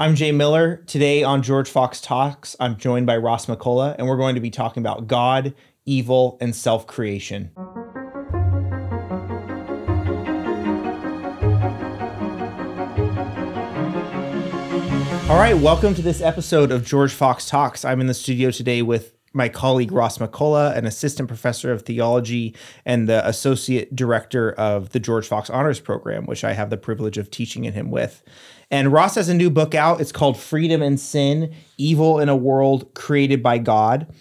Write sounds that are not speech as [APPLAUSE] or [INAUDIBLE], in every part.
I'm Jay Miller. Today on George Fox Talks, I'm joined by Ross McCullough, and we're going to be talking about God, evil, and self creation. All right, welcome to this episode of George Fox Talks. I'm in the studio today with my colleague Ross McCullough, an assistant professor of theology and the associate director of the George Fox Honors Program, which I have the privilege of teaching in him with. And Ross has a new book out. It's called Freedom and Sin Evil in a World Created by God.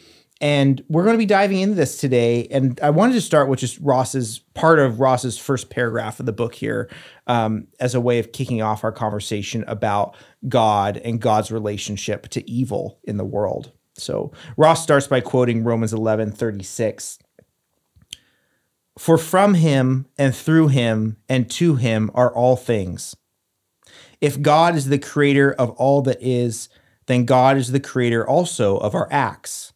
And we're going to be diving into this today. And I wanted to start with just Ross's part of Ross's first paragraph of the book here um, as a way of kicking off our conversation about God and God's relationship to evil in the world. So Ross starts by quoting Romans 11 36. For from him and through him and to him are all things. If God is the creator of all that is, then God is the creator also of our acts.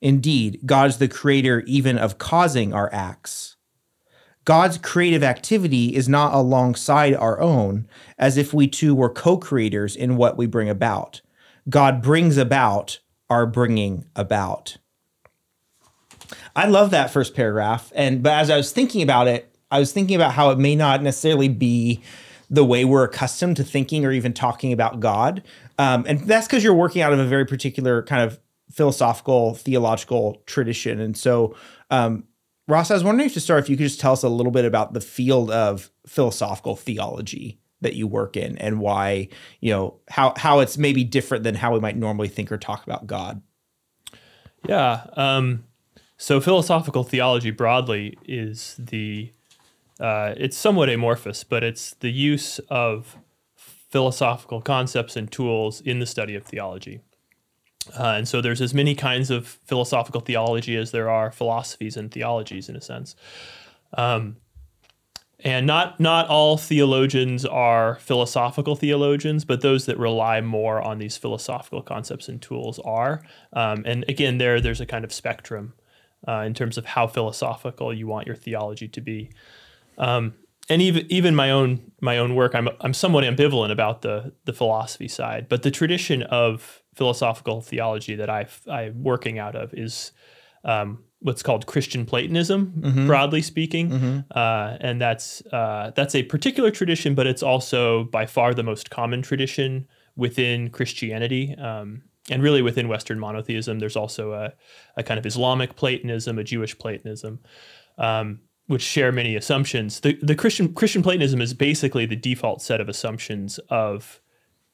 Indeed, God is the creator even of causing our acts. God's creative activity is not alongside our own, as if we two were co creators in what we bring about. God brings about our bringing about. I love that first paragraph. And but as I was thinking about it, I was thinking about how it may not necessarily be the way we're accustomed to thinking or even talking about God. Um, and that's because you're working out of a very particular kind of philosophical, theological tradition. And so, um, Ross, I was wondering if to start, if you could just tell us a little bit about the field of philosophical theology that you work in and why, you know, how how it's maybe different than how we might normally think or talk about God. Yeah. Um, so philosophical theology broadly is the uh, it's somewhat amorphous, but it's the use of philosophical concepts and tools in the study of theology. Uh, and so there's as many kinds of philosophical theology as there are philosophies and theologies, in a sense. Um, and not not all theologians are philosophical theologians, but those that rely more on these philosophical concepts and tools are. Um, and again, there there's a kind of spectrum uh, in terms of how philosophical you want your theology to be. Um, and even even my own my own work, I'm I'm somewhat ambivalent about the the philosophy side, but the tradition of philosophical theology that I I'm working out of is um, what's called Christian Platonism, mm-hmm. broadly speaking, mm-hmm. uh, and that's uh, that's a particular tradition, but it's also by far the most common tradition within Christianity. Um, and really within Western monotheism, there's also a, a kind of Islamic Platonism, a Jewish Platonism, um, which share many assumptions. The, the Christian Christian Platonism is basically the default set of assumptions of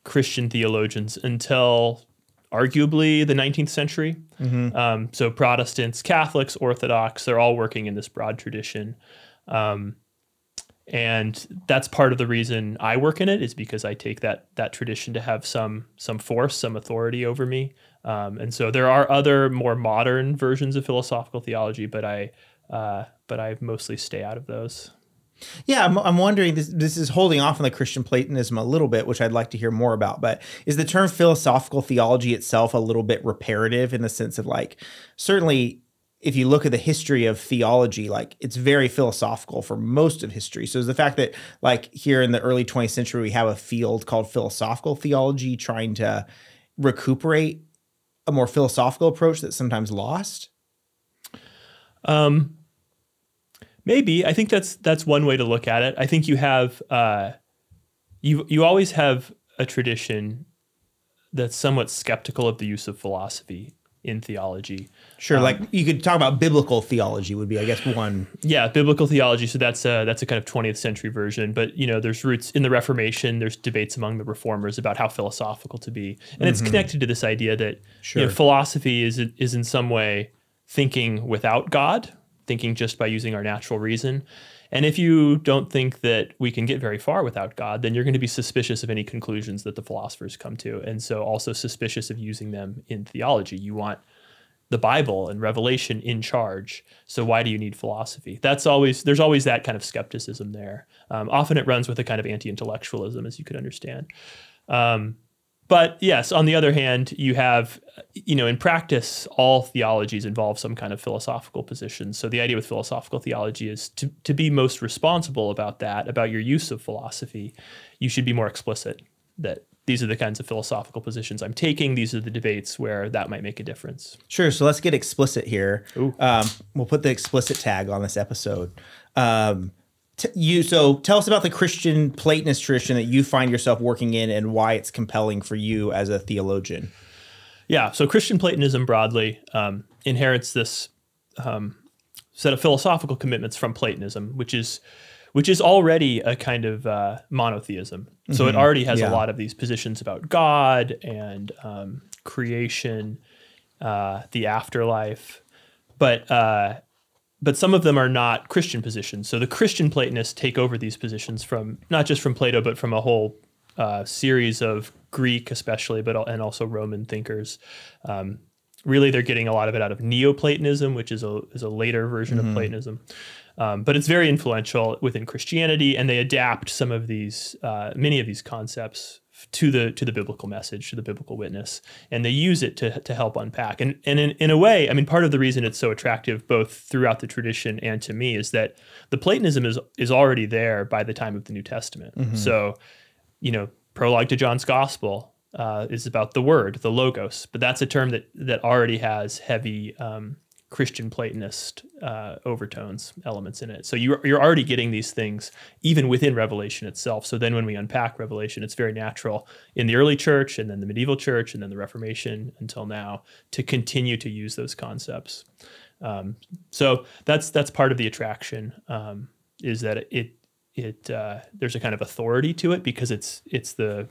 Christian theologians until arguably the 19th century. Mm-hmm. Um, so Protestants, Catholics, Orthodox, they're all working in this broad tradition. Um, and that's part of the reason I work in it is because I take that that tradition to have some some force, some authority over me. Um, and so there are other more modern versions of philosophical theology, but I uh, but I mostly stay out of those. Yeah, I'm, I'm wondering. This this is holding off on the Christian Platonism a little bit, which I'd like to hear more about. But is the term philosophical theology itself a little bit reparative in the sense of like certainly if you look at the history of theology, like it's very philosophical for most of history. So is the fact that like here in the early 20th century we have a field called philosophical theology trying to recuperate a more philosophical approach that's sometimes lost? Um, Maybe I think that's that's one way to look at it. I think you have uh, you you always have a tradition that's somewhat skeptical of the use of philosophy in theology. Sure, um, like you could talk about biblical theology would be, I guess, one. Yeah, biblical theology. So that's a that's a kind of 20th century version. But you know, there's roots in the Reformation. There's debates among the reformers about how philosophical to be, and mm-hmm. it's connected to this idea that sure. you know, philosophy is is in some way thinking without God, thinking just by using our natural reason. And if you don't think that we can get very far without God, then you're going to be suspicious of any conclusions that the philosophers come to. And so also suspicious of using them in theology. You want the Bible and revelation in charge. So why do you need philosophy? That's always there's always that kind of skepticism there. Um, often it runs with a kind of anti-intellectualism, as you could understand. Um, but yes, on the other hand, you have, you know, in practice, all theologies involve some kind of philosophical position. So the idea with philosophical theology is to, to be most responsible about that, about your use of philosophy, you should be more explicit that these are the kinds of philosophical positions I'm taking. These are the debates where that might make a difference. Sure. So let's get explicit here. Um, we'll put the explicit tag on this episode. Um, t- you so tell us about the Christian Platonist tradition that you find yourself working in and why it's compelling for you as a theologian. Yeah. So Christian Platonism broadly um, inherits this um, set of philosophical commitments from Platonism, which is which is already a kind of uh, monotheism. So it already has Yeah. a lot of these positions about God and um, creation, uh, the afterlife, but uh, but some of them are not Christian positions. So the Christian Platonists take over these positions from not just from Plato, but from a whole uh, series of Greek, especially, but and also Roman thinkers. Um, really, they're getting a lot of it out of Neoplatonism, which is a is a later version of Platonism. Um, but it's very influential within Christianity, and they adapt some of these, uh, many of these concepts to the to the biblical message, to the biblical witness, and they use it to to help unpack. And and in, in a way, I mean, part of the reason it's so attractive, both throughout the tradition and to me, is that the Platonism is is already there by the time of the New Testament. So, you know, prologue to John's Gospel uh, is about the Word, the Logos, but that's a term that that already has heavy um, Christian Platonist uh, overtones, elements in it. So you're, you're already getting these things even within Revelation itself. So then when we unpack Revelation, it's very natural in the early church and then the medieval church and then the Reformation until now to continue to use those concepts. Um, so that's that's part of the attraction um, is that it it uh, there's a kind of authority to it because it's it's the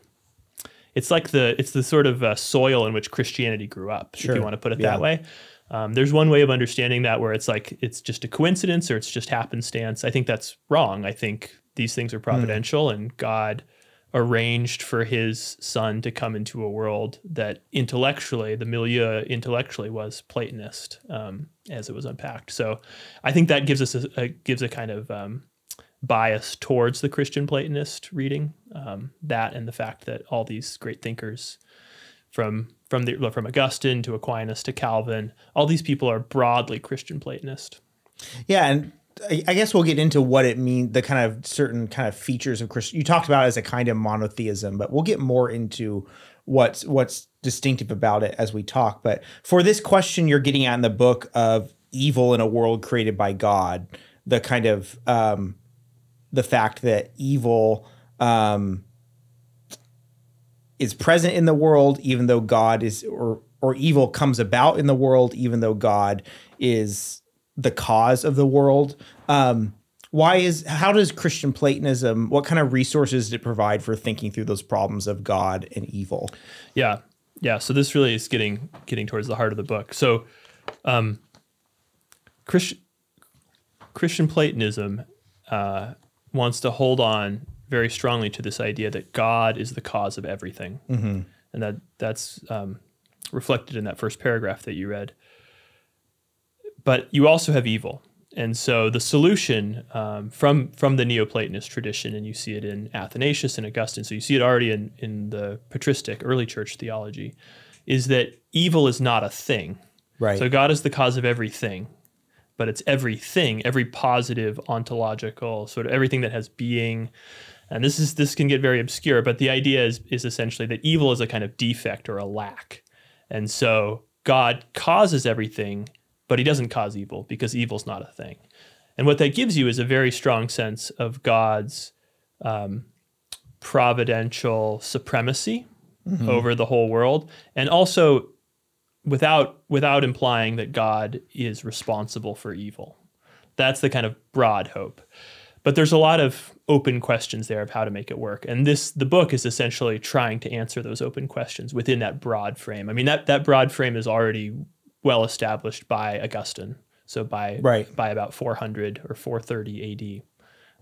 it's like the it's the sort of uh, soil in which Christianity grew up, if you want to put it Yeah. that way. Um, there's one way of understanding that where it's like it's just a coincidence or it's just happenstance. I think that's wrong. I think these things are providential and God arranged for his son to come into a world that intellectually, the milieu intellectually was Platonist um, as it was unpacked. So I think that gives us a, a gives a kind of um, bias towards the Christian Platonist reading. Um, that and the fact that all these great thinkers from from the from Augustine to Aquinas to Calvin, all these people are broadly Christian Platonist. Yeah, and I guess we'll get into what it means, the kind of certain kind of features of Christian. You talked about as a kind of monotheism, but we'll get more into what's what's distinctive about it as we talk. But for this question, you're getting at in the book of evil in a world created by God, the kind of um, the fact that evil um, is present in the world, even though God is, or or evil comes about in the world, even though God is the cause of the world. Um, why is how does Christian Platonism? What kind of resources does it provide for thinking through those problems of God and evil? Yeah, yeah. So this really is getting getting towards the heart of the book. So, um, Christian Christian Platonism uh, wants to hold on very strongly to this idea that God is the cause of everything, and that that's um, reflected in that first paragraph that you read. But you also have evil, and so the solution um, from from the Neoplatonist tradition, and you see it in Athanasius and Augustine. So you see it already in in the patristic early church theology, is that evil is not a thing. Right. So God is the cause of everything, but it's everything, every positive ontological sort of everything that has being. And this is this can get very obscure, but the idea is is essentially that evil is a kind of defect or a lack. And so God causes everything, but he doesn't cause evil because evil's not a thing. And what that gives you is a very strong sense of God's um, providential supremacy over the whole world, and also without without implying that God is responsible for evil. That's the kind of broad hope. But there's a lot of open questions there of how to make it work. And this the book is essentially trying to answer those open questions within that broad frame. I mean that that broad frame is already well established by Augustine. So by Right. by about 400 or 430 AD.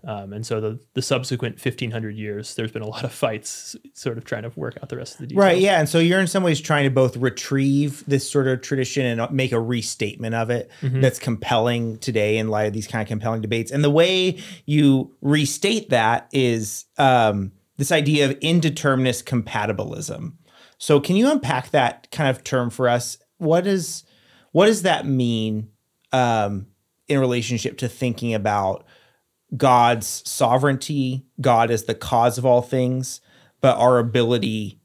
Um, and so the, the subsequent 1500 years, there's been a lot of fights sort of trying to work out the rest of the details. Right. Yeah. And so you're in some ways trying to both retrieve this sort of tradition and make a restatement of it that's compelling today in light of these kind of compelling debates. And the way you restate that is um, this idea of indeterminist compatibilism. So can you unpack that kind of term for us? What is what does that mean um, in relationship to thinking about God's sovereignty, God is the cause of all things, but our ability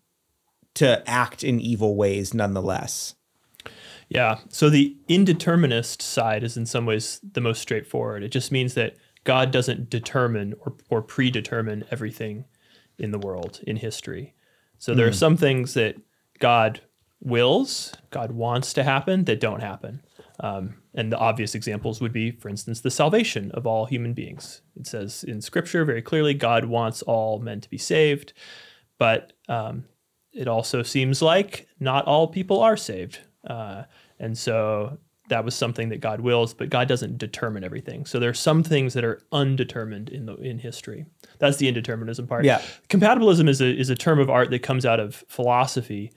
to act in evil ways nonetheless. Yeah. So the indeterminist side is in some ways the most straightforward. It just means that God doesn't determine or, or predetermine everything in the world, in history. So there are some things that God wills, God wants to happen that don't happen. Um, and the obvious examples would be, for instance, the salvation of all human beings. It says in Scripture very clearly, God wants all men to be saved, but um, it also seems like not all people are saved. Uh, and so that was something that God wills, but God doesn't determine everything. So there are some things that are undetermined in the in history. That's the indeterminism part. Yeah. Compatibilism is a is a term of art that comes out of philosophy.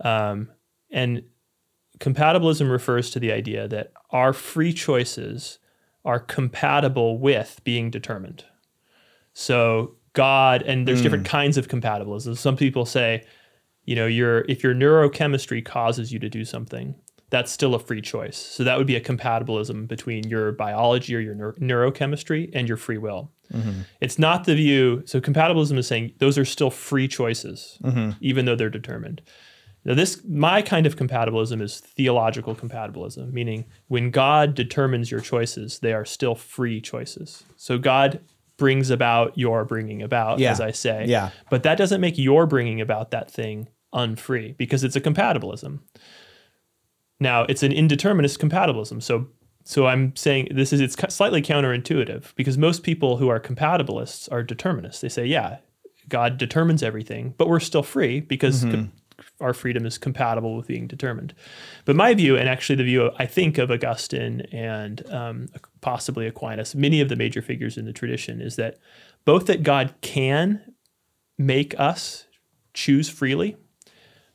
Um, and compatibilism refers to the idea that our free choices are compatible with being determined. So God, and there's hmm. different kinds of compatibilism. Some people say, you know, your if your neurochemistry causes you to do something, that's still a free choice. So that would be a compatibilism between your biology or your neur- neurochemistry and your free will. Mm-hmm. It's not the view. So compatibilism is saying those are still free choices, mm-hmm. even though they're determined. Now, this my kind of compatibilism is theological compatibilism, meaning when God determines your choices, they are still free choices. So God brings about your bringing about, Yeah. as I say. Yeah. But that doesn't make your bringing about that thing unfree because it's a compatibilism. Now, it's an indeterminist compatibilism. So so I'm saying this is it's slightly counterintuitive because most people who are compatibilists are determinists. They say, yeah, God determines everything, but we're still free because mm-hmm. com- our freedom is compatible with being determined. But my view, and actually the view I think of Augustine and um, possibly Aquinas, many of the major figures in the tradition, is that both that God can make us choose freely,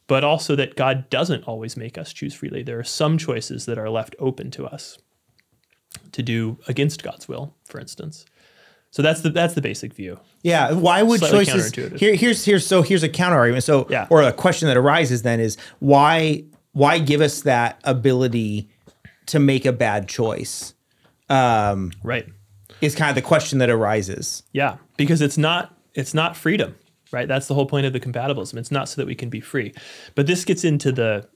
but also that God doesn't always make us choose freely. There are some choices that are left open to us to do against God's will, for instance. So that's the that's the basic view. Yeah, why would Slightly choices here? Here's here's so here's a counter argument. So Yeah. or a question that arises then is why why give us that ability to make a bad choice? Um, right. Is kind of the question that arises. Yeah, because it's not it's not freedom, right? That's the whole point of the compatibilism. It's not so that we can be free. But this gets into the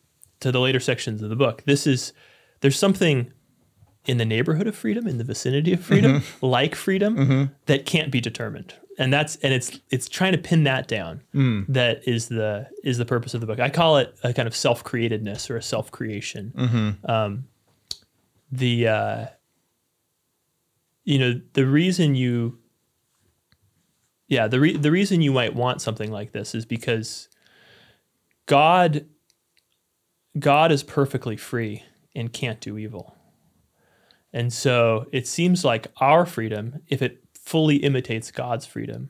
to the later sections of the book. This is there's something in the neighborhood of freedom, in the vicinity of freedom, like freedom, that can't be determined. And that's and it's it's trying to pin that down. That is the is the purpose of the book. I call it a kind of self createdness or a self creation. Um, the uh, you know the reason you yeah the re- the reason you might want something like this is because god god is perfectly free and can't do evil and so it seems like our freedom if it fully imitates god's freedom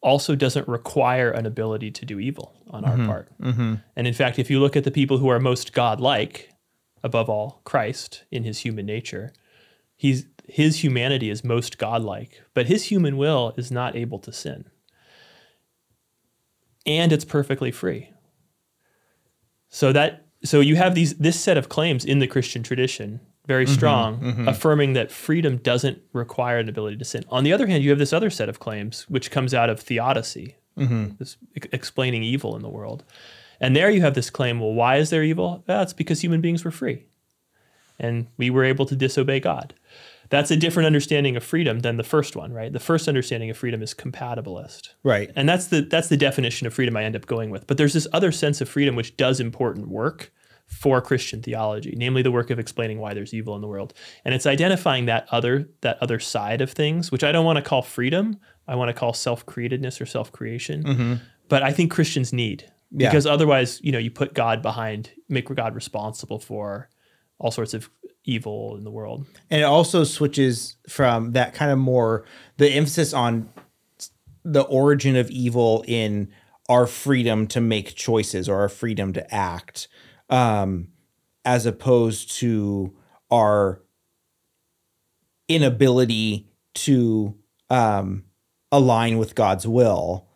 also doesn't require an ability to do evil on our mm-hmm. part mm-hmm. and in fact if you look at the people who are most godlike above all christ in his human nature he's his humanity is most godlike, but his human will is not able to sin. And it's perfectly free. So that so you have these this set of claims in the Christian tradition, very mm-hmm. strong, mm-hmm. affirming that freedom doesn't require an ability to sin. On the other hand, you have this other set of claims which comes out of theodicy, mm-hmm. this ex- explaining evil in the world. And there you have this claim, well, why is there evil? That's because human beings were free and we were able to disobey God. That's a different understanding of freedom than the first one, right? The first understanding of freedom is compatibilist. Right. And that's the that's the definition of freedom I end up going with. But there's this other sense of freedom which does important work for Christian theology, namely the work of explaining why there's evil in the world. And it's identifying that other that other side of things, which I don't want to call freedom. I want to call self-createdness or self-creation. Mm-hmm. But I think Christians need Yeah. because otherwise, you know, you put God behind, make God responsible for all sorts of evil in the world. and it also switches from that kind of more the emphasis on the origin of evil in our freedom to make choices or our freedom to act um, as opposed to our inability to um, align with god's will.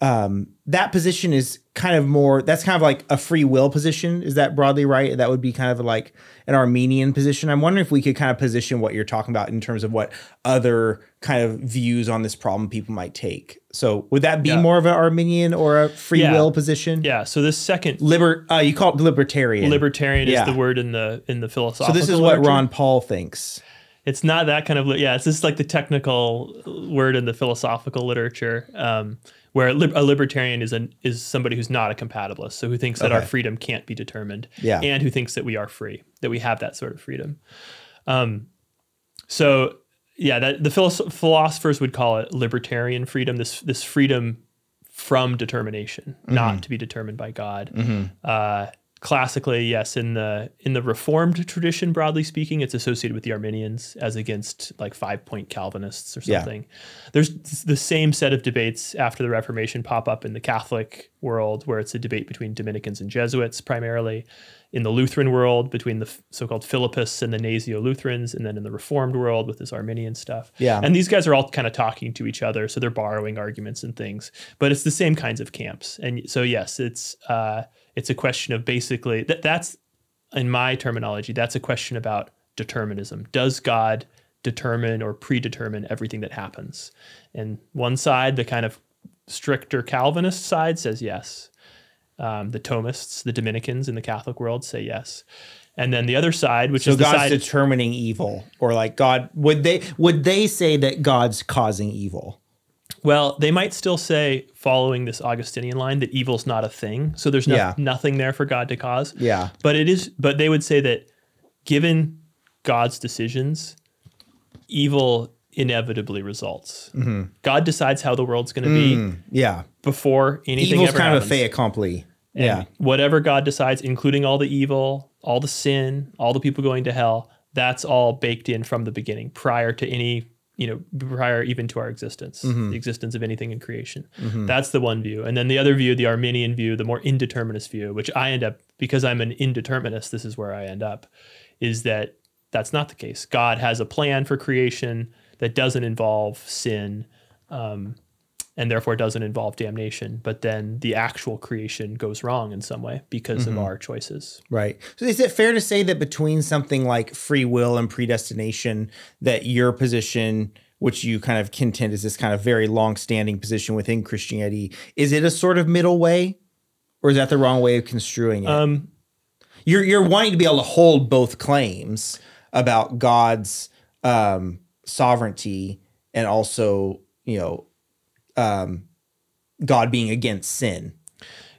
Um, that position is kind of more that's kind of like a free will position is that broadly right that would be kind of like an arminian position i'm wondering if we could kind of position what you're talking about in terms of what other kind of views on this problem people might take so would that be Yeah. more of an arminian or a free Yeah. will position Yeah. So this second liber uh, you call it libertarian libertarian Yeah. is the word in the in the philosophical so this is what ron paul thinks It's not that kind of yeah. It's just like the technical word in the philosophical literature, um, where lib- a libertarian is an is somebody who's not a compatibilist, so who thinks that our freedom can't be determined, Yeah. and who thinks that we are free, that we have that sort of freedom. Um, so yeah, that the philos- philosophers would call it libertarian freedom. This this freedom from determination, not to be determined by God. Uh, classically, yes, in the in the Reformed tradition, broadly speaking, it's associated with the Arminians as against like five point Calvinists or Yeah. something. There's the same set of debates after the Reformation pop up in the Catholic world, where it's a debate between Dominicans and Jesuits primarily. In the Lutheran world, between the so-called Philippists and the Gnesio-Lutherans, and then in the Reformed world with this Arminian stuff. Yeah. And these guys are all kind of talking to each other, so they're borrowing arguments and things. But it's the same kinds of camps. And so yes, it's uh, it's a question of basically that that's in my terminology, that's a question about determinism. Does God determine or predetermine everything that happens? And one side, the kind of stricter Calvinist side, says yes. Um, the Thomists, the Dominicans in the Catholic world say yes. And then the other side, which so is the god's side, determining evil or like god would they would they say that god's causing evil Well, they might still say, following this Augustinian line, that evil's not a thing. So there's no, Yeah. nothing there for God to cause. Yeah. But it is. But they would say that, given God's decisions, evil inevitably results. Mm-hmm. God decides how the world's going to be yeah before anything Mm. evil's ever kind of a fait accompli And yeah Whatever God decides, including all the evil, all the sin, all the people going to hell, that's all baked in from the beginning, prior to any, you know, prior even to our existence, Mm-hmm. the existence of anything in creation. That's the one view. And then the other view, the Arminian view, the more indeterminist view, which I end up, because I'm an indeterminist, this is where I end up, is that that's not the case. God has a plan for creation that doesn't involve sin. Um, and therefore doesn't involve damnation. But then the actual creation goes wrong in some way because Mm-hmm. of our choices. Right. So is it fair to say that between something like free will and predestination, that your position, which you kind of contend is this kind of very long-standing position within Christianity, is it a sort of middle way, or is that the wrong way of construing it? Um, you're you're wanting to be able to hold both claims about God's um, sovereignty and also you know um, God being against sin.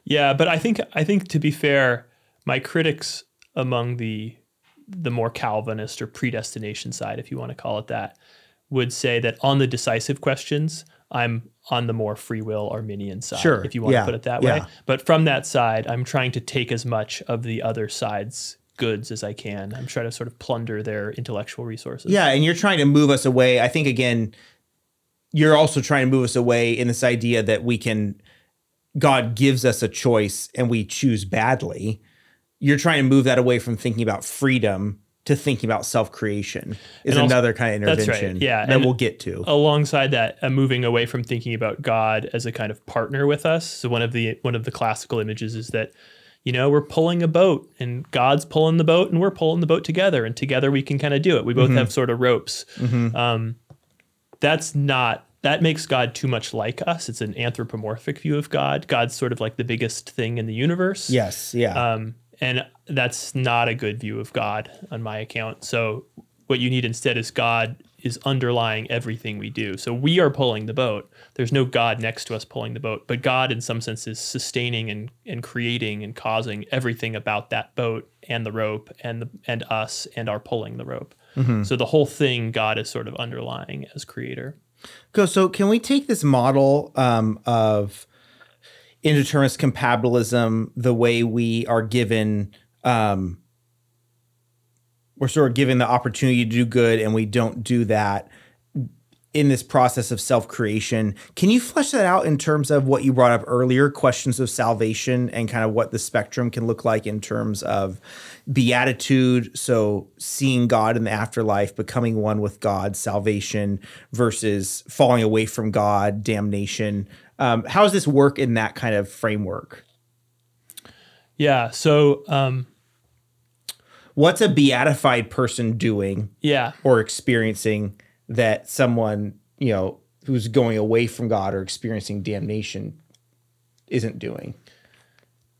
yeah, but I think I think to be fair, my critics among the the more Calvinist or predestination side, if you want to call it that, would say that on the decisive questions, I'm on the more free will Arminian side, Sure. if you want Yeah. to put it that Yeah. way. But from that side, I'm trying to take as much of the other side's goods as I can. I'm trying to sort of plunder their intellectual resources. Yeah, and you're trying to move us away. I think again, you're also trying to move us away in this idea that we can God gives us a choice and we choose badly. You're trying to move that away from thinking about freedom to thinking about self-creation is also- another kind of That's right, intervention yeah, that and- we'll get to. alongside that uh, moving away from thinking about god as a kind of partner with us so one of the one of the classical images is that you know we're pulling a boat and god's pulling the boat and we're pulling the boat together and together we can kind of do it we both have sort of ropes um, that's not that makes god too much like us it's an anthropomorphic view of god god's sort of like the biggest thing in the universe yes, yeah. um, and that's not a good view of God on my account. So what you need instead is God is underlying everything we do. So we are pulling the boat. There's no God next to us pulling the boat, but God in some sense is sustaining and, and creating and causing everything about that boat and the rope and the and us and our pulling the rope. So the whole thing God is sort of underlying as creator. Go. So, can we take this model um, of indeterminist compatibilism, the way we are given, um, we're sort of given the opportunity to do good, and we don't do that in this process of self creation? Can you flesh that out in terms of what you brought up earlier, questions of salvation, and kind of what the spectrum can look like in terms of beatitude? So, seeing God in the afterlife, becoming one with God, salvation versus falling away from God, damnation. Um, how does this work in that kind of framework? Yeah. So, um, What's a beatified person doing yeah. or experiencing that someone, you know, who's going away from God or experiencing damnation isn't doing?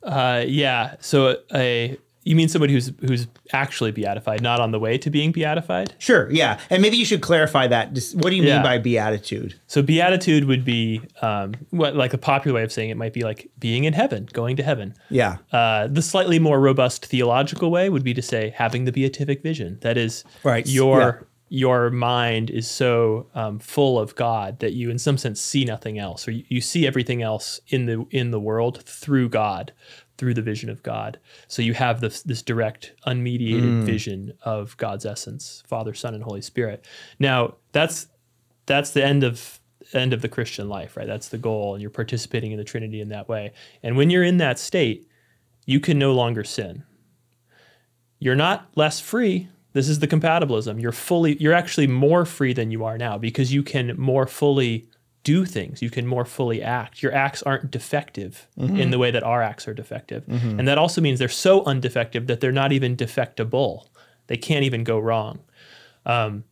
Uh, yeah. So a you mean somebody who's who's actually beatified, not on the way to being beatified? Sure, yeah. And maybe you should clarify that. Just what do you Yeah. mean by beatitude? So beatitude would be um, what like a popular way of saying it might be like being in heaven, going to heaven. Yeah. Uh, the slightly more robust theological way would be to say having the beatific vision. That is, Right. your. Your mind is so um, full of God that you, in some sense, see nothing else, or you, you see everything else in the in the world through God, through the vision of God. So you have this this direct, unmediated vision of God's essence, Father, Son, and Holy Spirit. Now that's that's the end of end of the Christian life, right? That's the goal, and you're participating in the Trinity in that way. And when you're in that state, you can no longer sin. You're not less free. This is the compatibilism. You're fully you're actually more free than you are now because you can more fully do things. You can more fully act. Your acts aren't defective in mm-hmm. the way that our acts are defective. Mm-hmm. And that also means they're so undefective that they're not even defectable. They can't even go wrong um,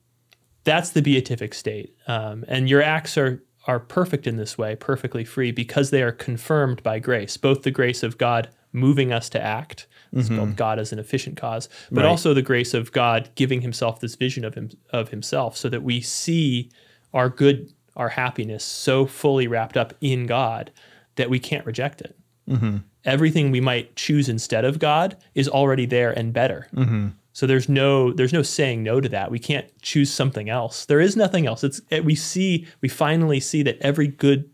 that's the beatific state. Um, and your acts are are perfect in this way, perfectly free, because they are confirmed by grace, both the grace of God moving us to act, it's called mm-hmm. God as an efficient cause, but Right. also the grace of God giving himself this vision of him of himself so that we see our good, our happiness so fully wrapped up in God that we can't reject it. Mm-hmm. Everything we might choose instead of God is already there and better. Mm-hmm. So there's no there's no saying no to that. We can't choose something else. There is nothing else. It's it- we see we finally see that every good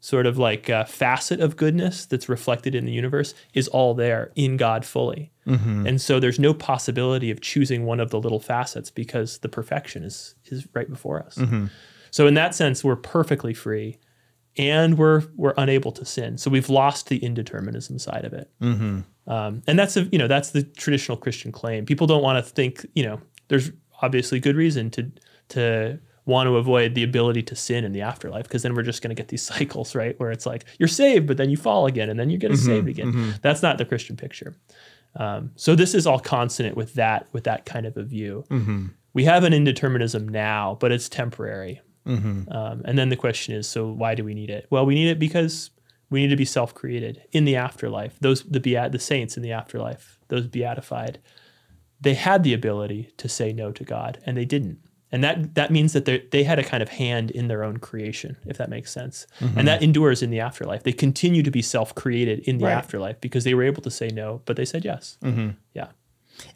sort of like uh, facet of goodness that's reflected in the universe is all there in God fully. And so there's no possibility of choosing one of the little facets because the perfection is is right before us. So in that sense, we're perfectly free, and we're we're unable to sin. So we've lost the indeterminism side of it. Um, and that's a you know that's the traditional Christian claim. People don't want to think you know there's obviously good reason to to want to avoid the ability to sin in the afterlife because then we're just going to get these [LAUGHS] cycles right where it's like you're saved but then you fall again and then you get saved again. That's not the Christian picture. Um, so this is all consonant with that with that kind of a view. We have an indeterminism now, but it's temporary. Um, and then the question is, so why do we need it? Well, we need it because we need to be self-created in the afterlife. Those the beat the saints in the afterlife, those beatified, they had the ability to say no to God, and they didn't. And that that means that they they had a kind of hand in their own creation, if that makes sense. And mm-hmm. that endures in the afterlife. They continue to be self-created in the Right. afterlife because they were able to say no, but they said yes. Mm-hmm. Yeah.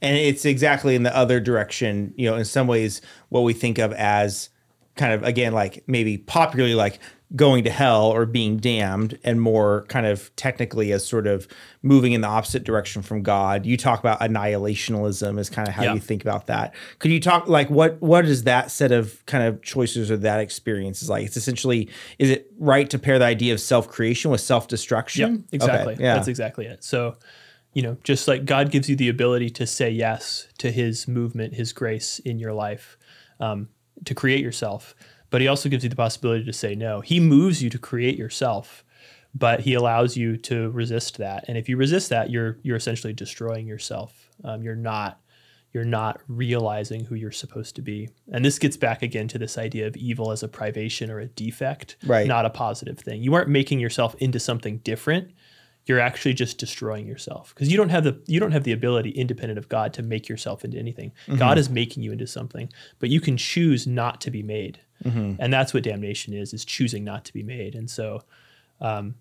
And it's exactly in the other direction, you know, in some ways, what we think of as kind of, again, like maybe popularly like going to hell or being damned, and more kind of technically as sort of moving in the opposite direction from God. You talk about annihilationism is kind of how Yeah. you think about that. Could you talk like what what is that set of kind of choices or that experience is like? It's essentially, is it right to pair the idea of self creation with self Yeah, destruction? exactly. yeah. That's exactly it. So, you know, just like God gives you the ability to say yes to His movement, His grace in your life, um, to create yourself, but He also gives you the possibility to say no. He moves you to create yourself, but He allows you to resist that. And if you resist that, you're you're essentially destroying yourself. Um, you're not you're not realizing who you're supposed to be. And this gets back again to this idea of evil as a privation or a defect, Right. not a positive thing. You aren't making yourself into something different. You're actually just destroying yourself because you don't have the you don't have the ability independent of God to make yourself into anything. God is making you into something, but you can choose not to be made. And that's what damnation is is choosing not to be made. And so um,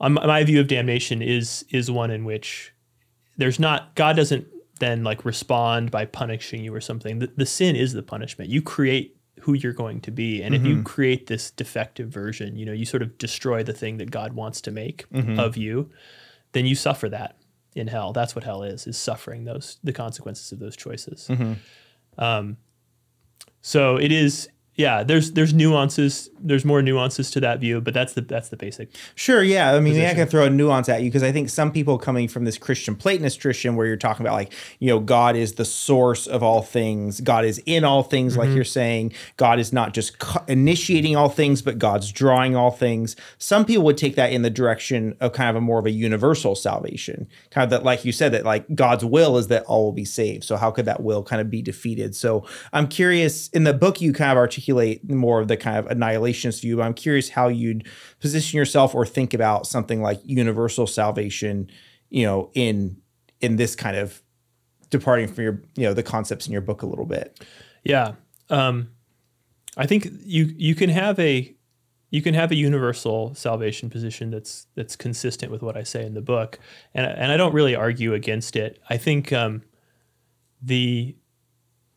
um, my view of damnation is is one in which there's not God doesn't then like respond by punishing you or something. The, the sin is the punishment. You create who you're going to be, and if you mm-hmm. create this defective version, you know, you sort of destroy the thing that God wants to make mm-hmm. of you. Then you suffer that in hell. That's what hell is: is suffering those the consequences of those choices. Mm-hmm. Um, so it is yeah, there's there's nuances. There's more nuances to that view, but that's the that's the basic. Sure, yeah. I mean, yeah, I can throw a nuance at you because I think some people coming from this Christian Platonist tradition where you're talking about like, you know, God is the source of all things, God is in all things, Mm-hmm. like you're saying. God is not just co- initiating all things, but God's drawing all things. Some people would take that in the direction of kind of a more of a universal salvation, kind of that, like you said, that like God's will is that all will be saved. So how could that will kind of be defeated? So I'm curious. In the book, you kind of articulate more of the kind of annihilationist view. But I'm curious how you'd position yourself or think about something like universal salvation. You know, in in this kind of departing from your you know the concepts in your book a little bit. Yeah. Um, I think you you can have a you can have a universal salvation position that's that's consistent with what I say in the book, and and I don't really argue against it. I think um, the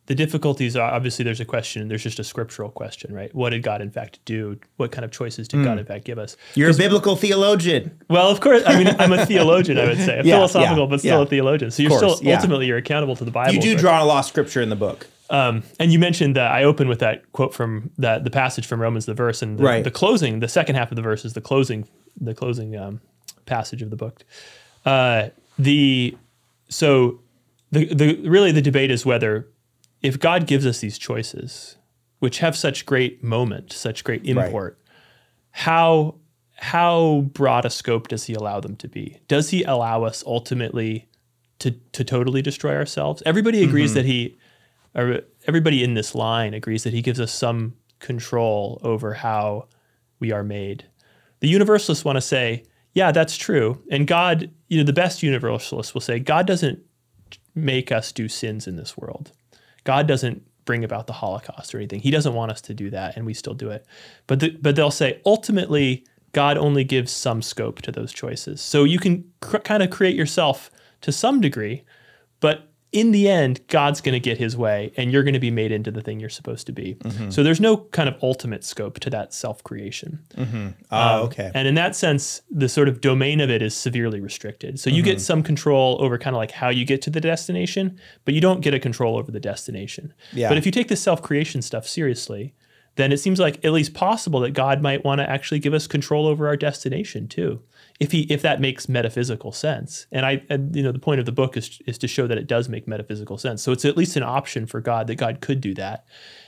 the difficulties are obviously there's a question. There's just a scriptural question, right? What did God in fact do? What kind of choices did God in fact give us? You're a biblical theologian. Well, of course. I mean, I'm a [LAUGHS] theologian. I would say a Yeah, philosophical, yeah, but still yeah. a theologian. So you're course, still ultimately you're accountable to the Bible. You do draw on a lot of scripture in the book. um, and you mentioned that I open with that quote from that the passage from Romans, the verse, and the, Right. the closing, the second half of the verse is the closing, the closing um, passage of the book. Uh, the so the the really the debate is whether if God gives us these choices, which have such great moment, such great import, how how broad a scope does He allow them to be? Does He allow us ultimately to to totally destroy ourselves? Everybody agrees mm-hmm. that He or everybody in this line agrees that he gives us some control over how we are made. The universalists want to say, yeah, that's true. And God, you know, the best universalists will say, God doesn't make us do sins in this world. God doesn't bring about the Holocaust or anything. He doesn't want us to do that, and we still do it. But the, but they'll say ultimately, God only gives some scope to those choices. So you can cr- kind of create yourself to some degree, but in the end, God's going to get his way and you're going to be made into the thing you're supposed to be. Mm-hmm. So there's no kind of ultimate scope to that self creation. Oh, mm-hmm. ah, um, okay. And in that sense, the sort of domain of it is severely restricted. So you Mm-hmm. get some control over kind of like how you get to the destination, but you don't get a control over the destination. Yeah. But if you take the self creation stuff seriously, then it seems like at least possible that God might want to actually give us control over our destination too. If he if that makes metaphysical sense. And I and, you know the point of the book is is to show that it does make metaphysical sense. So it's at least an option for God that God could do that.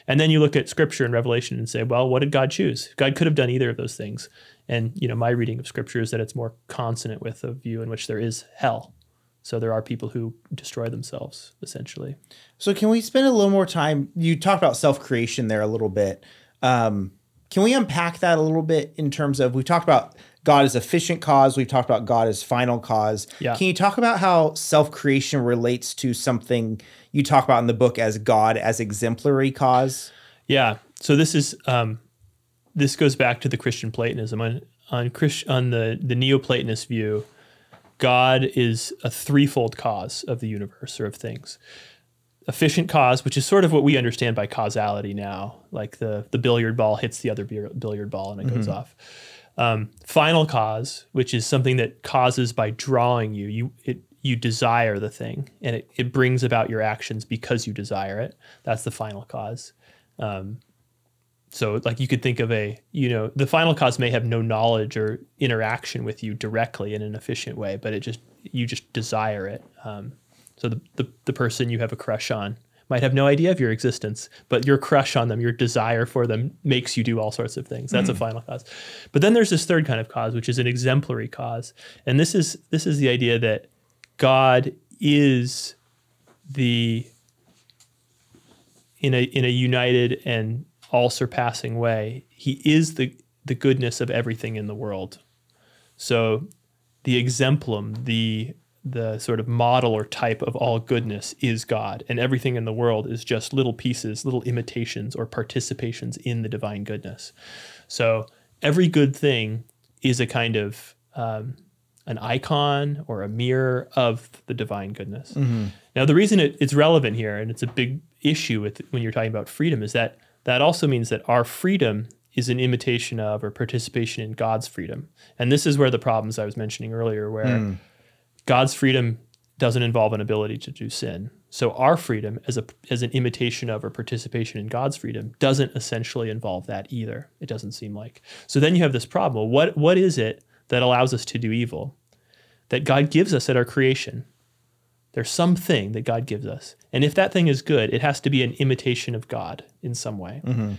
And then you look at scripture and revelation and say, well, what did God choose? God could have done either of those things. And you know, my reading of scripture is that it's more consonant with a view in which there is hell. So there are people who destroy themselves essentially. So can we spend a little more time? You talked about self creation there a little bit. Um, can we unpack that a little bit in terms of we've talked about God as efficient cause, we've talked about God as final cause. Yeah. Can you talk about how self creation relates to something you talk about in the book as God as exemplary cause? Yeah. So this is um, this goes back to the Christian Platonism on on Christ, on the the Neoplatonist view. God is a threefold cause of the universe or of things. Efficient cause, which is sort of what we understand by causality now, like the the billiard ball hits the other billiard ball and it goes off. Um, final cause, which is something that causes by drawing you, you it you desire the thing and it, it brings about your actions because you desire it. That's the final cause. Um, so like you could think of a, you know, the final cause may have no knowledge or interaction with you directly in an efficient way, but it just you just desire it. Um, so the, the the person you have a crush on might have no idea of your existence, but your crush on them, your desire for them makes you do all sorts of things. That's a hmm. final cause. But then there's this third kind of cause, which is an exemplary cause. And this is this is the idea that God is the in a in a united and all surpassing way. He is the the goodness of everything in the world. So the exemplum, the the sort of model or type of all goodness is God, and everything in the world is just little pieces, little imitations or participations in the divine goodness. So every good thing is a kind of um, an icon or a mirror of the divine goodness. Now, the reason it, it's relevant here, and it's a big issue with when you're talking about freedom, is that that also means that our freedom is an imitation of or participation in God's freedom. And this is where the problems I was mentioning earlier, where God's freedom doesn't involve an ability to do sin. So our freedom as a as an imitation of or participation in God's freedom doesn't essentially involve that either. It doesn't seem like. So then you have this problem. What what is it that allows us to do evil? That God gives us at our creation. There's something that God gives us. And if that thing is good, it has to be an imitation of God in some way. Mm-hmm.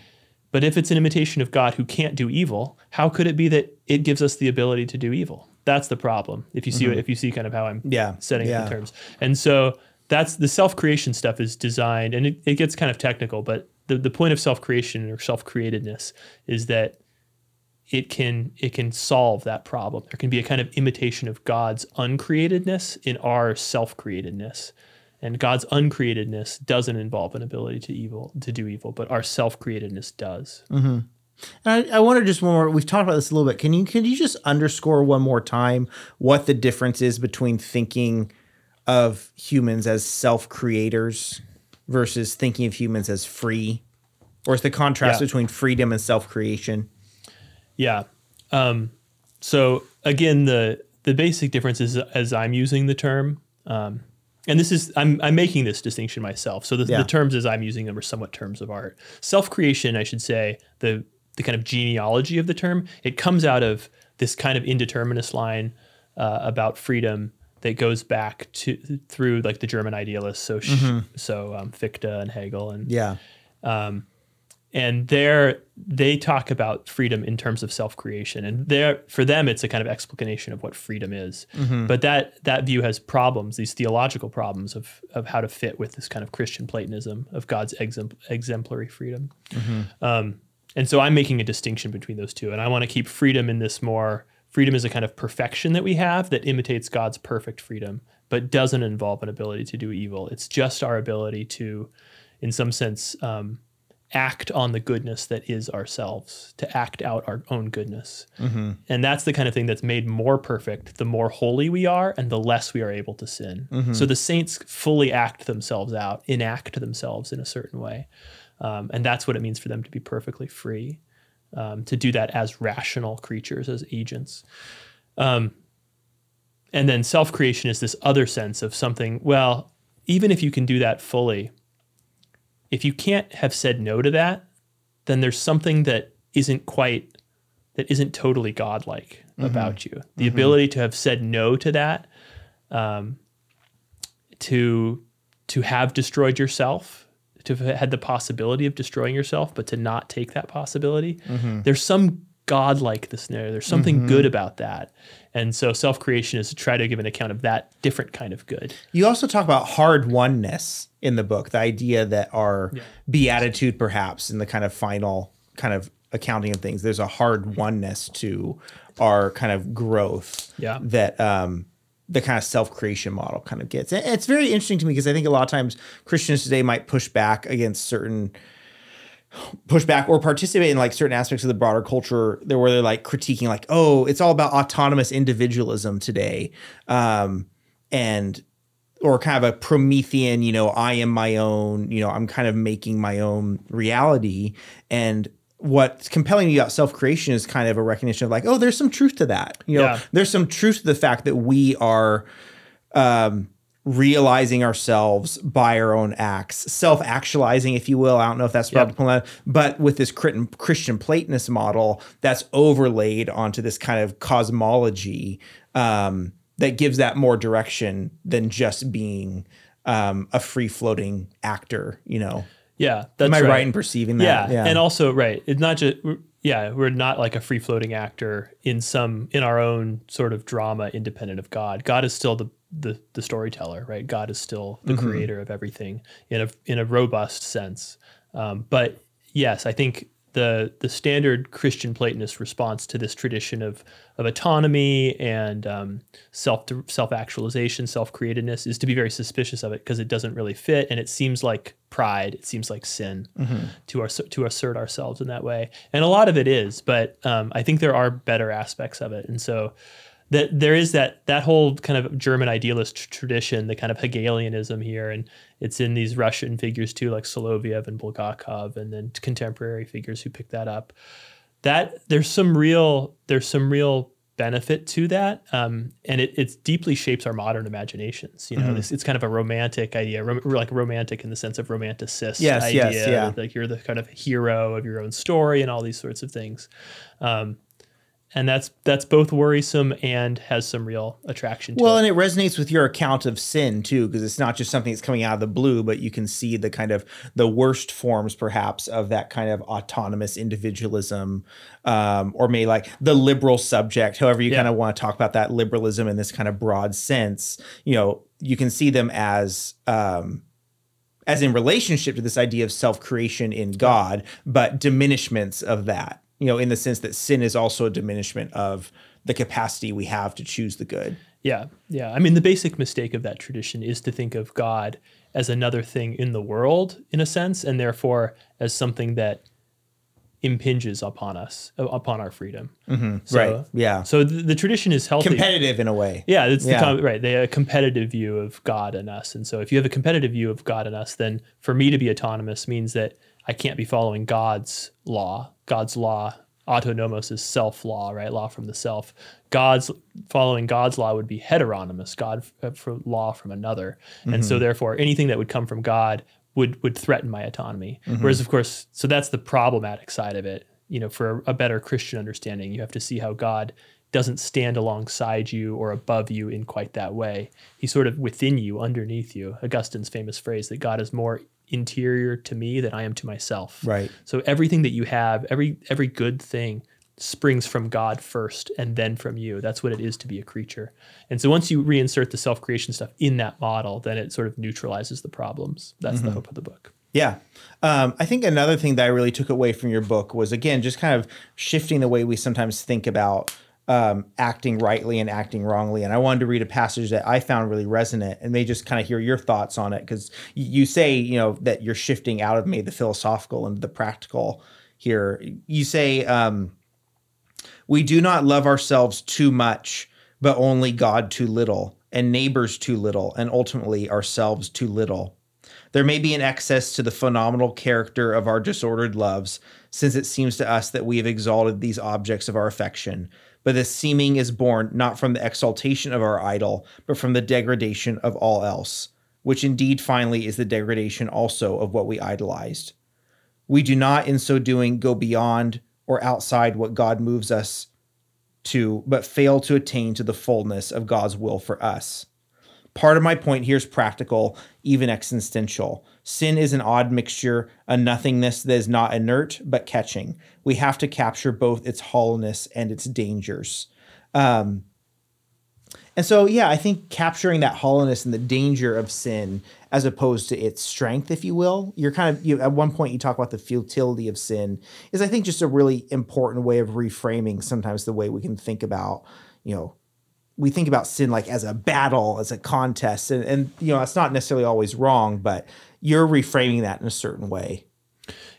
But if it's an imitation of God who can't do evil, how could it be that it gives us the ability to do evil? That's the problem. If you see mm-hmm. if you see kind of how I'm Yeah. setting it Yeah. in terms. And so that's the self-creation stuff is designed and it, it gets kind of technical, but the, the point of self-creation or self-createdness is that it can it can solve that problem. There can be a kind of imitation of God's uncreatedness in our self-createdness. And God's uncreatedness doesn't involve an ability to evil to do evil, but our self-createdness does. Mm-hmm. And I, I wonder just one more. We've talked about this a little bit. Can you can you just underscore one more time what the difference is between thinking of humans as self creators versus thinking of humans as free, or is the contrast Yeah. between freedom and self creation? Yeah. Um, so again, the the basic difference is as I'm using the term, um, and this is I'm I'm making this distinction myself. So the, Yeah. the terms as I'm using them are somewhat terms of art. Self creation, I should say, the the kind of genealogy of the term, it comes out of this kind of indeterminist line uh, about freedom that goes back to through like the German idealists, so Sch- so um, Fichte and Hegel and Yeah. and there they talk about freedom in terms of self-creation and there for them it's a kind of explanation of what freedom is. But that that view has problems these theological problems of of how to fit with this kind of christian platonism of god's exempl- exemplary freedom. Um, and so i'm making a distinction between those two and i want to keep freedom in this more freedom is a kind of perfection that we have that imitates god's perfect freedom but doesn't involve an ability to do evil it's just our ability to in some sense um, act on the goodness that is ourselves, to act out our own goodness. And that's the kind of thing that's made more perfect the more holy we are and the less we are able to sin. So the saints fully act themselves out, enact themselves in a certain way. Um, and that's what it means for them to be perfectly free, um, to do that as rational creatures, as agents. Um, and then self creation is this other sense of something, well, even if you can do that fully, if you can't have said no to that, then there's something that isn't quite that isn't totally godlike about you. The ability to have said no to that, um, to to have destroyed yourself, to have had the possibility of destroying yourself, but to not take that possibility. There's some godlikeness there. There's something good about that. And so self creation is to try to give an account of that different kind of good. You also talk about hard oneness in the book, the idea that our beatitude, perhaps, in the kind of final kind of accounting of things, there's a hard oneness to our kind of growth Yeah. that um, the kind of self creation model kind of gets. And it's very interesting to me because I think a lot of times Christians today might push back against certain push back or participate in like certain aspects of the broader culture there where they're like critiquing like oh it's all about autonomous individualism today um and or kind of a promethean you know i am my own you know i'm kind of making my own reality and what's compelling me about self-creation is kind of a recognition of like oh there's some truth to that you know Yeah. there's some truth to the fact that we are um, realizing ourselves by our own acts, self actualizing, if you will. I don't know if that's Yep. probably, but with this Christian Christian Platonist model that's overlaid onto this kind of cosmology um, that gives that more direction than just being um, a free floating actor. You know, Yeah, that's am I right. right in perceiving that? Yeah, and also right. It's not just yeah, we're not like a free floating actor in some in our own sort of drama independent of God. God is still the the, the storyteller, right? God is still the creator of everything in a in a robust sense. Um, but yes, I think the the standard Christian Platonist response to this tradition of of autonomy and um, self self actualization, self createdness is to be very suspicious of it because it doesn't really fit, and it seems like pride, it seems like sin to our, to assert ourselves in that way, and a lot of it is, but um, I think there are better aspects of it, and so that there is that that whole kind of German idealist tradition, the kind of Hegelianism here, and it's in these Russian figures too, like Soloviev and Bulgakov, and then contemporary figures who pick that up. That there's some real there's some real benefit to that, um, and it, it deeply shapes our modern imaginations. You know, this, it's kind of a romantic idea, rom- like romantic in the sense of romanticist Yes, idea. yes, yeah. Like you're the kind of hero of your own story and all these sorts of things. Um, and that's that's both worrisome and has some real attraction to Well, it. and it resonates with your account of sin too, because it's not just something that's coming out of the blue, but you can see the kind of the worst forms, perhaps, of that kind of autonomous individualism, um, or maybe like the liberal subject, however you Yeah. kind of want to talk about that liberalism in this kind of broad sense. You know, you can see them as. Um, as in relationship to this idea of self-creation in God, but diminishments of that, you know, in the sense that sin is also a diminishment of the capacity we have to choose the good. Yeah, yeah. I mean, the basic mistake of that tradition is to think of God as another thing in the world, in a sense, and therefore as something that impinges upon us, uh, upon our freedom. So, right. Yeah. So the, the tradition is healthy. Competitive in a way. Yeah, it's Yeah. the right. They have a competitive view of God and us, and so if you have a competitive view of God and us, then for me to be autonomous means that I can't be following God's law. God's law, autonomos is self law, right? Law from the self. God's following God's law would be heteronomous, God uh, for law from another, and so mm-hmm. therefore anything that would come from God would would threaten my autonomy. Mm-hmm. Whereas, of course, so that's the problematic side of it. You know, for a better Christian understanding, you have to see how God doesn't stand alongside you or above you in quite that way. He's sort of within you, underneath you. Augustine's famous phrase that God is more interior to me than I am to myself. Right. So everything that you have, every every good thing springs from God first and then from you. That's what it is to be a creature. And so once you reinsert the self-creation stuff in that model, then it sort of neutralizes the problems. That's the hope of the book. Yeah. Um, I think another thing that I really took away from your book was, again, just kind of shifting the way we sometimes think about um, acting rightly and acting wrongly. And I wanted to read a passage that I found really resonant and may just kind of hear your thoughts on it because you say, you know, that you're shifting out of me the philosophical into the practical here. You say, um, we do not love ourselves too much, but only God too little, and neighbors too little, and ultimately ourselves too little. There may be an excess to the phenomenal character of our disordered loves, since it seems to us that we have exalted these objects of our affection. But this seeming is born not from the exaltation of our idol, but from the degradation of all else, which indeed finally is the degradation also of what we idolized. We do not, in so doing, go beyond or outside what God moves us to, but fail to attain to the fullness of God's will for us. Part of my point here is practical, even existential. Sin is an odd mixture, a nothingness that is not inert, but catching. We have to capture both its hollowness and its dangers. Um, and so, yeah, I think capturing that hollowness and the danger of sin as opposed to its strength, if you will, you're kind of, you, at one point you talk about the futility of sin, is I think just a really important way of reframing sometimes the way we can think about, you know, we think about sin like as a battle, as a contest, and, and you know, it's not necessarily always wrong, but you're reframing that in a certain way.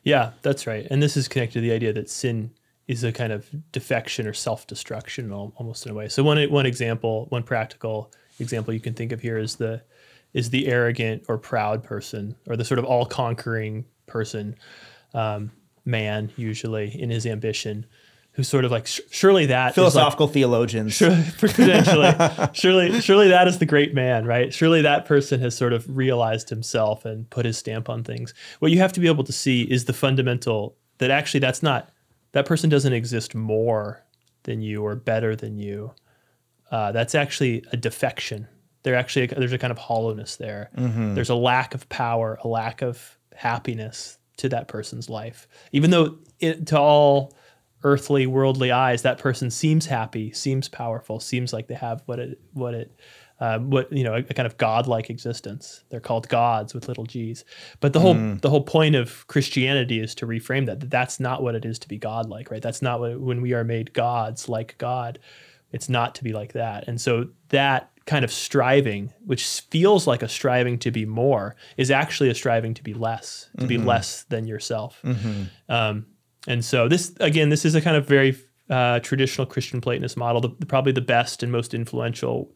Yeah, that's right. And this is connected to the idea that sin is a kind of defection or self-destruction almost in a way. So one one example, one practical example you can think of here is the is the arrogant or proud person or the sort of all-conquering person, um, man usually in his ambition, who's sort of like surely that is like- Philosophical theologians. [LAUGHS] potentially surely surely that is the great man right? Surely that person has sort of realized himself and put his stamp on things. What you have to be able to see is the fundamental that actually that's not that person doesn't exist more than you or better than you. Uh, that's actually a defection. There actually there's a kind of hollowness there. There's a lack of power a lack of happiness to that person's life. Even though it, to all earthly worldly eyes that person seems happy seems powerful seems like they have what it what it um, what you know a, a kind of godlike existence. They're called gods with little g's. But the whole the whole point of christianity is to reframe that, that that's not what it is to be godlike right? That's not what when we are made gods like god it's not to be like that. And so that kind of striving which feels like a striving to be more is actually a striving to be less to be less than yourself. Um, and so this again, this is a kind of very uh, traditional Christian Platonist model, the, probably the best and most influential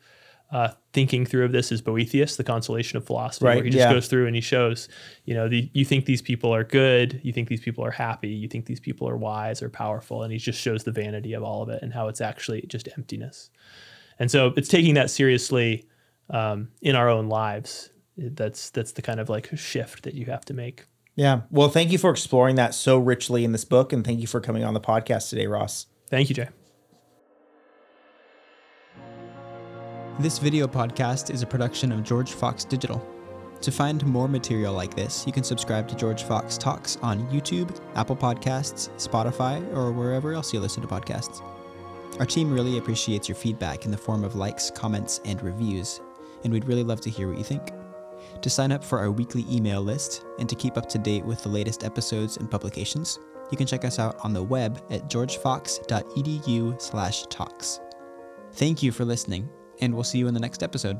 uh, thinking through of this is Boethius, the consolation of philosophy, Right, where he just yeah. goes through and he shows, you know, the, you think these people are good, you think these people are happy, you think these people are wise or powerful, and he just shows the vanity of all of it and how it's actually just emptiness. And so it's taking that seriously um, in our own lives. That's that's the kind of like shift that you have to make. Yeah. Well, thank you for exploring that so richly in this book, and thank you for coming on the podcast today, Ross. Thank you, Jay. This video podcast is a production of George Fox Digital. To find more material like this, you can subscribe to George Fox Talks on YouTube, Apple Podcasts, Spotify, or wherever else you listen to podcasts. Our team really appreciates your feedback in the form of likes, comments, and reviews, and we'd really love to hear what you think. To sign up for our weekly email list and to keep up to date with the latest episodes and publications, you can check us out on the web at georgefox.edu/talks. Thank you for listening, and we'll see you in the next episode.